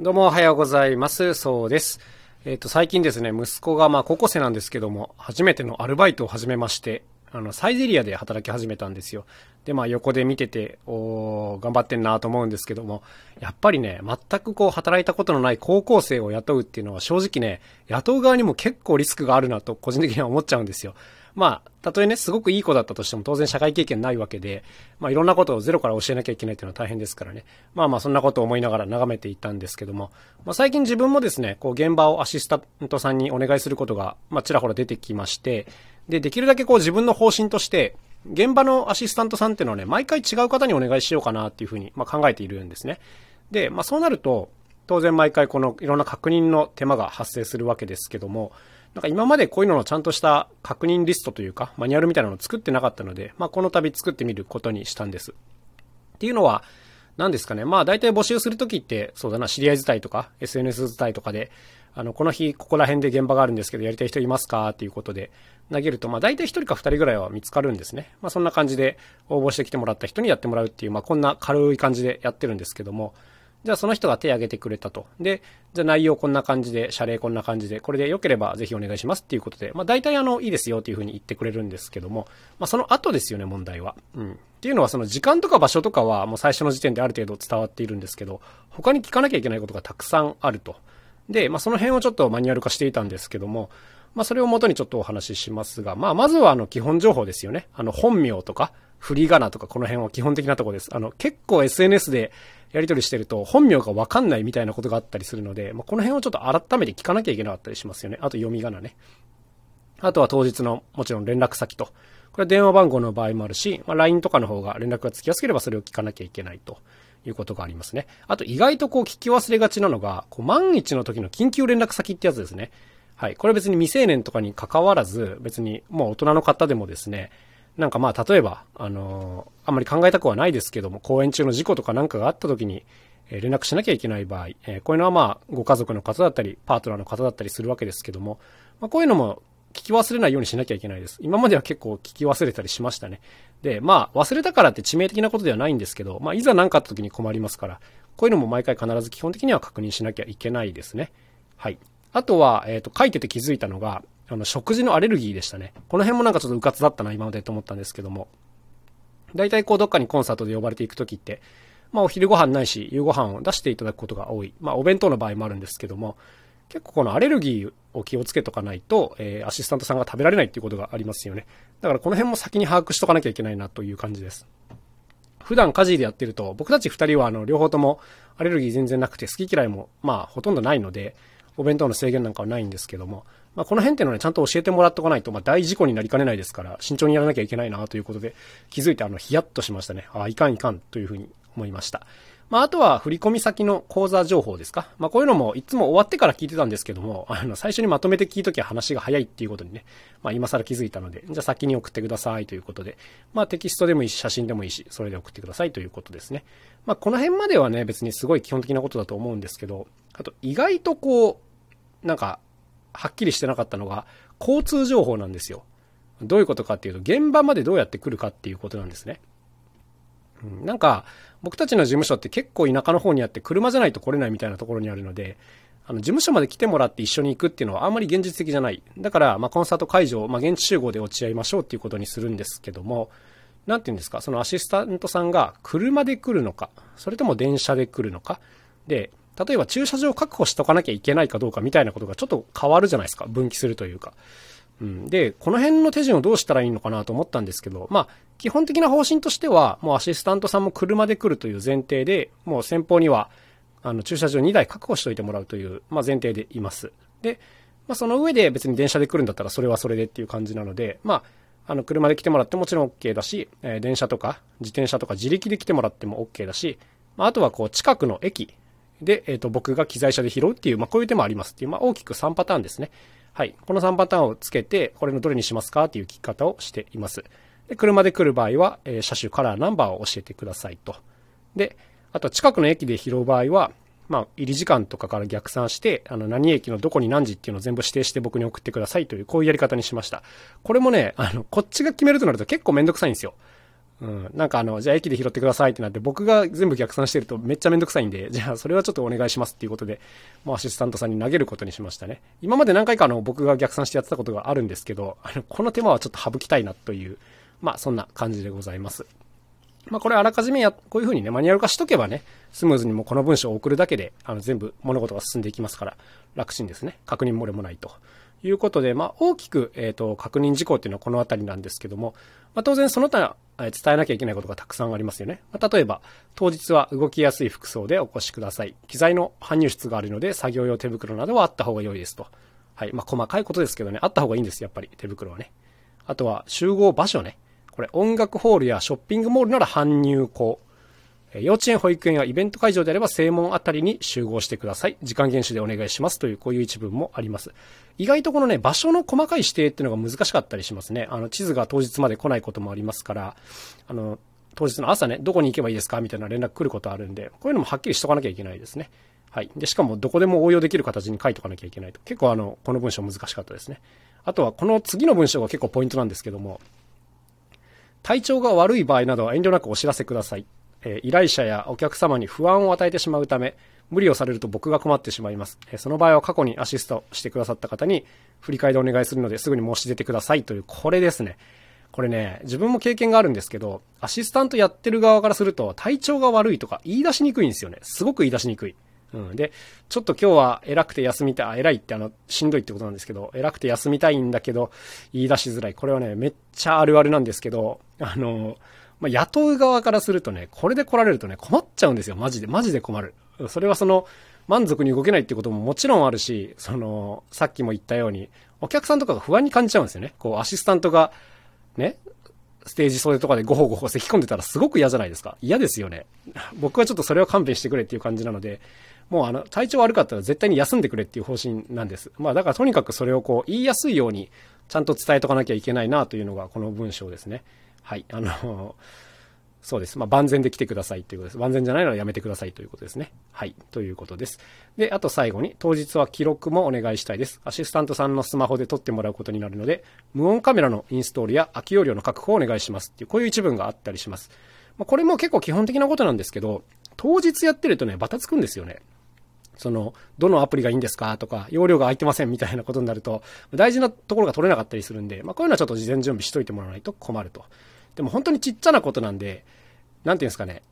どうもおはようございます。そうです。えっ、と、最近ですね、息子がまあ高校生なんですけども、初めてのアルバイトを始めまして、あの、サイゼリアで働き始めたんですよ。で、まあ横で見てて、お頑張ってんなと思うんですけども、やっぱりね、全くこう働いたことのない高校生を雇うっていうのは正直ね、雇う側にも結構リスクがあるなと個人的には思っちゃうんですよ。まあ、たとえね、すごくいい子だったとしても当然社会経験ないわけで、まあいろんなことをゼロから教えなきゃいけないっていうのは大変ですからね。まあまあそんなことを思いながら眺めていたんですけども、まあ最近自分もですね、こう現場をアシスタントさんにお願いすることが、まあちらほら出てきまして、で、できるだけこう自分の方針として、現場のアシスタントさんっていうのはね、毎回違う方にお願いしようかなっていうふうに、まあ考えているんですね。で、まあそうなると、当然毎回このいろんな確認の手間が発生するわけですけども、なんか今までこういうののちゃんとした確認リストというか、マニュアルみたいなのを作ってなかったので、まあこの度作ってみることにしたんです。っていうのは、何ですかね。まあ大体募集するときって、そうだな、知り合い伝いとか、SNS 伝いとかで、あの、この日、ここら辺で現場があるんですけど、やりたい人いますかっていうことで投げると、まあ大体一人か二人ぐらいは見つかるんですね。まあそんな感じで応募してきてもらった人にやってもらうっていう、まあこんな軽い感じでやってるんですけども、じゃあその人が手を挙げてくれたと。で、じゃあ内容こんな感じで、謝礼こんな感じで、これで良ければぜひお願いしますっていうことで、まあ大体あの、いいですよっていうふうに言ってくれるんですけども、まあその後ですよね、問題は。うん。っていうのはその時間とか場所とかはもう最初の時点である程度伝わっているんですけど、他に聞かなきゃいけないことがたくさんあると。で、まあその辺をちょっとマニュアル化していたんですけども、まあそれを元にちょっとお話ししますが、まあまずはあの基本情報ですよね。あの本名とか、振り仮名とかこの辺は基本的なとこです。あの結構 SNS でやり取りしてると本名がわかんないみたいなことがあったりするので、まあこの辺をちょっと改めて聞かなきゃいけなかったりしますよね。あと読み仮名ね。あとは当日のもちろん連絡先と。これは電話番号の場合もあるし、まあ、LINE とかの方が連絡がつきやすければそれを聞かなきゃいけないということがありますね。あと意外とこう聞き忘れがちなのが、こう万一の時の緊急連絡先ってやつですね。はい。これ別に未成年とかに関わらず、別にもう大人の方でもですね、なんかまあ例えば、あのーあんまり考えたくはないですけども、公演中の事故とかなんかがあった時に、え連絡しなきゃいけない場合、えーこういうのはまあご家族の方だったり、パートナーの方だったりするわけですけども、まあこういうのも聞き忘れないようにしなきゃいけないです。今までは結構聞き忘れたりしましたね。で、まあ忘れたからって致命的なことではないんですけど、まあいざ何かあった時に困りますから、こういうのも毎回必ず基本的には確認しなきゃいけないですね。はい。あとは、えっ、と、書いてて気づいたのが、あの、食事のアレルギーでしたね。この辺もなんかちょっと迂闊だったな、今までと思ったんですけども。大体こうどっかにコンサートで呼ばれていくときって、まあお昼ご飯ないし、夕ご飯を出していただくことが多い。まあお弁当の場合もあるんですけども、結構このアレルギーを気をつけとかないと、えーアシスタントさんが食べられないっていうことがありますよね。だからこの辺も先に把握しとかなきゃいけないなという感じです。普段家事でやってると、僕たち二人はあの、両方ともアレルギー全然なくて好き嫌いも、まあほとんどないので、お弁当の制限なんかはないんですけども、まあこの辺っていうのはね、ちゃんと教えてもらっとかないと、まあ大事故になりかねないですから、慎重にやらなきゃいけないなということで、気づいてあの、ヒヤッとしましたね。ああ、いかんいかんというふうに思いました。まあ、あとは振込先の口座情報ですか。まあ、こういうのもいつも終わってから聞いてたんですけども、あの、最初にまとめて聞いときは話が早いっていうことにね、まあ、今更気づいたので、じゃあ先に送ってくださいということで、まあ、テキストでもいいし、写真でもいいし、それで送ってくださいということですね。まあ、この辺まではね、別にすごい基本的なことだと思うんですけど、あと、意外とこう、なんか、はっきりしてなかったのが、交通情報なんですよ。どういうことかっていうと、現場までどうやって来るかっていうことなんですね。なんか、僕たちの事務所って結構田舎の方にあって車じゃないと来れないみたいなところにあるので、あの、事務所まで来てもらって一緒に行くっていうのはあんまり現実的じゃない。だから、まあ、コンサート会場、まあ、現地集合で落ち合いましょうっていうことにするんですけども、なんて言うんですか、そのアシスタントさんが車で来るのか、それとも電車で来るのか、で、例えば駐車場を確保しとかなきゃいけないかどうかみたいなことがちょっと変わるじゃないですか。分岐するというか。うん、で、この辺の手順をどうしたらいいのかなと思ったんですけど、まあ、基本的な方針としては、もうアシスタントさんも車で来るという前提で、もう先方には、あの、駐車場2台確保しておいてもらうという、まあ、前提でいます。で、まあ、その上で別に電車で来るんだったらそれはそれでっていう感じなので、まあ、あの、車で来てもらってもちろん OK だし、えー電車とか自転車とか自力で来てもらっても OK だし、まあ、あとはこう、近くの駅で、えっ、と、僕が機材車で拾うっていう、まあ、こういう手もありますっていう、まあ、大きく3パターンですね。はい。この3パターンをつけて、これのどれにしますかっていう聞き方をしています。で、車で来る場合は、えー車種、カラー、ナンバーを教えてくださいと。で、あと近くの駅で拾う場合は、まあ、入り時間とかから逆算して、あの、何駅のどこに何時っていうのを全部指定して僕に送ってくださいという、こういうやり方にしました。これもね、あの、こっちが決めるとなると結構めんどくさいんですよ。うん。なんかあの、じゃあ駅で拾ってくださいってなって、僕が全部逆算してるとめっちゃめんどくさいんで、じゃあそれはちょっとお願いしますっていうことで、もうアシスタントさんに投げることにしましたね。今まで何回かあの、僕が逆算してやってたことがあるんですけど、あの、この手間はちょっと省きたいなという、まあそんな感じでございます。まあこれあらかじめや、こういう風にね、マニュアル化しとけばね、スムーズにもこの文章を送るだけで、あの、全部物事が進んでいきますから、楽ちんですね。確認漏れもないと。いうことで、まあ、大きく、えっ、ー、と、確認事項っていうのはこのあたりなんですけども、まあ、当然その他、伝えなきゃいけないことがたくさんありますよね。まあ、例えば、当日は動きやすい服装でお越しください。機材の搬入室があるので、作業用手袋などはあった方が良いですと。はい。まあ、細かいことですけどね、あった方がいいんです、やっぱり、手袋はね。あとは、集合場所ね。これ、音楽ホールやショッピングモールなら搬入口。幼稚園、保育園やイベント会場であれば正門あたりに集合してください。時間厳守でお願いしますという、こういう一文もあります。意外とこのね、場所の細かい指定っていうのが難しかったりしますね。あの、地図が当日まで来ないこともありますから、あの、当日の朝ね、どこに行けばいいですかみたいな連絡来ることあるんで、こういうのもはっきりしとかなきゃいけないですね。はい。で、しかもどこでも応用できる形に書いとかなきゃいけないと。結構あの、この文章難しかったですね。あとは、この次の文章が結構ポイントなんですけども、体調が悪い場合などは遠慮なくお知らせください。え依頼者やお客様に不安を与えてしまうため、無理をされると僕が困ってしまいます。えその場合は過去にアシストしてくださった方に振り返りお願いするのですぐに申し出てくださいという、これですね。これね、自分も経験があるんですけど、アシスタントやってる側からすると体調が悪いとか言い出しにくいんですよね。すごく言い出しにくい。うん。で、ちょっと今日は偉くて休みたい、あ、偉いってあの、しんどいってことなんですけど、偉くて休みたいんだけど、言い出しづらい。これはね、めっちゃあるあるなんですけど、あの、まあ、雇う側からするとね、これで来られるとね、困っちゃうんですよ。マジで。マジで困る。それはその、満足に動けないってことももちろんあるし、その、さっきも言ったように、お客さんとかが不安に感じちゃうんですよね。こう、アシスタントが、ね、ステージ袖とかでごほごほ咳き込んでたらすごく嫌じゃないですか。嫌ですよね。僕はちょっとそれは勘弁してくれっていう感じなので、もうあの、体調悪かったら絶対に休んでくれっていう方針なんです。まあだからとにかくそれをこう、言いやすいように、ちゃんと伝えとかなきゃいけないなというのがこの文章ですね。はい。あの、そうです。まあ、万全で来てくださいということです。万全じゃないならやめてくださいということですね。はい。ということです。で、あと最後に、当日は記録もお願いしたいです。アシスタントさんのスマホで撮ってもらうことになるので、無音カメラのインストールや空き容量の確保をお願いしますっていう、こういう一文があったりします。まあ、これも結構基本的なことなんですけど、当日やってるとね、バタつくんですよね。その、どのアプリがいいんですかとか、容量が空いてませんみたいなことになると、大事なところが取れなかったりするんで、まあ、こういうのはちょっと事前準備しといてもらわないと困ると。でも本当にちっちゃなことなんで、なんていうんですかね。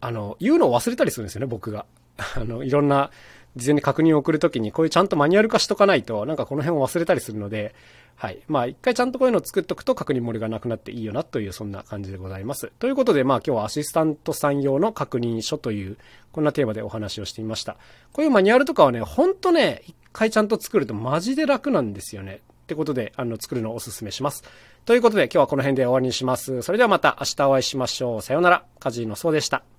あの、言うのを忘れたりするんですよね、僕が。あの、いろんな、事前に確認を送るときに、こういうちゃんとマニュアル化しとかないと、なんかこの辺を忘れたりするので、はい。まあ、一回ちゃんとこういうのを作っとくと確認漏れがなくなっていいよなという、そんな感じでございます。ということで、まあ今日はアシスタントさん用の確認書という、こんなテーマでお話をしてみました。こういうマニュアルとかはね、ほんとね、一回ちゃんと作るとマジで楽なんですよね。ってことで、あの、作るのをお勧めします。ということで、今日はこの辺で終わりにします。それではまた明日お会いしましょう。さようなら。カジノそうでした。